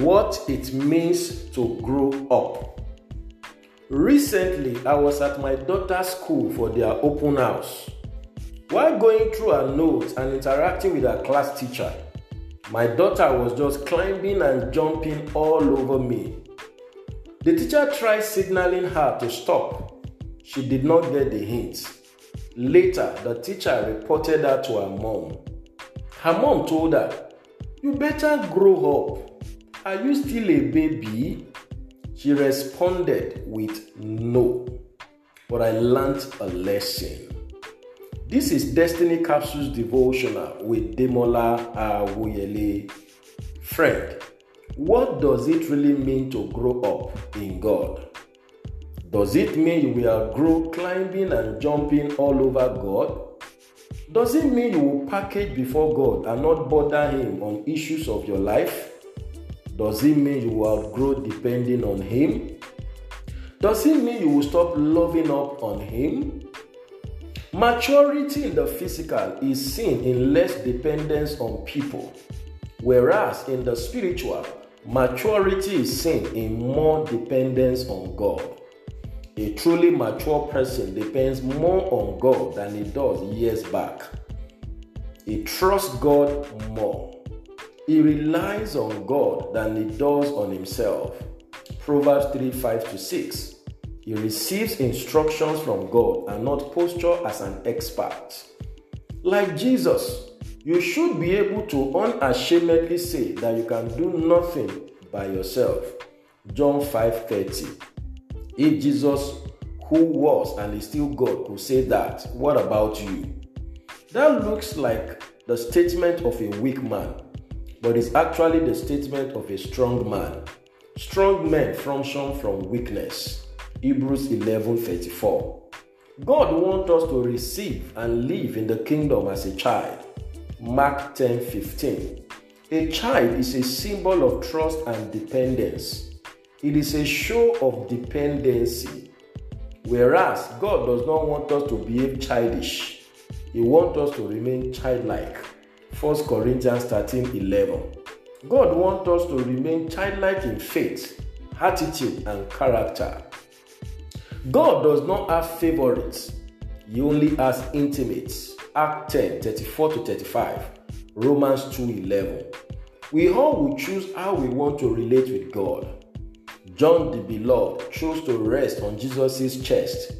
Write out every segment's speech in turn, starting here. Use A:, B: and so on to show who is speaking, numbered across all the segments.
A: what it means to grow up. Recently, I was at my daughter's school for their open house. While going through her notes and interacting with her class teacher, my daughter was just climbing and jumping all over me. The teacher tried signaling her to stop. She did not get the hint. Later, the teacher reported her to her mom. Her mom told her, You better grow up. Are you still a baby? She responded with no. But I learned a lesson. This is Destiny Capsules Devotional with Demola Awuyele. Friend, what does it really mean to grow up in God? Does it mean you will grow climbing and jumping all over God? Does it mean you will package before God and not bother Him on issues of your life? Does it mean you will outgrow depending on Him? Does it mean you will stop loving up on Him? Maturity in the physical is seen in less dependence on people, whereas in the spiritual, maturity is seen in more dependence on God. A truly mature person depends more on God than he does years back. He trusts God more. He relies on God than he does on himself. Proverbs 3 5 to 6. He receives instructions from God and not posture as an expert. Like Jesus, you should be able to unashamedly say that you can do nothing by yourself. John 5:30. If Jesus, who was and is still God, could say that, what about you? That looks like the statement of a weak man, but it's actually the statement of a strong man. Strong men function from weakness. Hebrews 11:34. God wants us to receive and live in the kingdom as a child. Mark 10:15. A child is a symbol of trust and dependence. It is a show of dependency. Whereas God does not want us to behave childish, He wants us to remain childlike. 1 Corinthians 13 11. God wants us to remain childlike in faith, attitude, and character. God does not have favorites, He only has intimates. Act 10 34 to 35, Romans 2 11. We all will choose how we want to relate with God. John the Beloved chose to rest on Jesus' chest.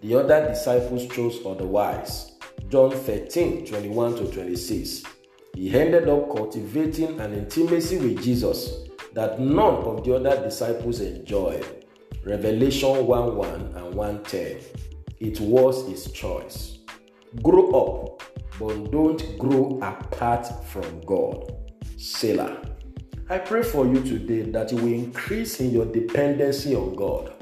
A: The other disciples chose otherwise. John 13 21 to 26. He ended up cultivating an intimacy with Jesus that none of the other disciples enjoyed. Revelation 1 1 and 1 10. It was his choice. Grow up, but don't grow apart from God. Selah. I pray for you today that you will increase in your dependency on God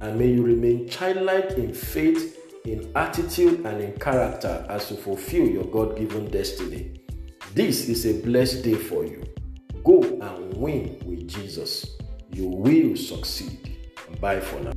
A: and may you remain childlike in faith, in attitude, and in character as you fulfill your God given destiny. This is a blessed day for you. Go and win with Jesus. You will succeed. Bye for now.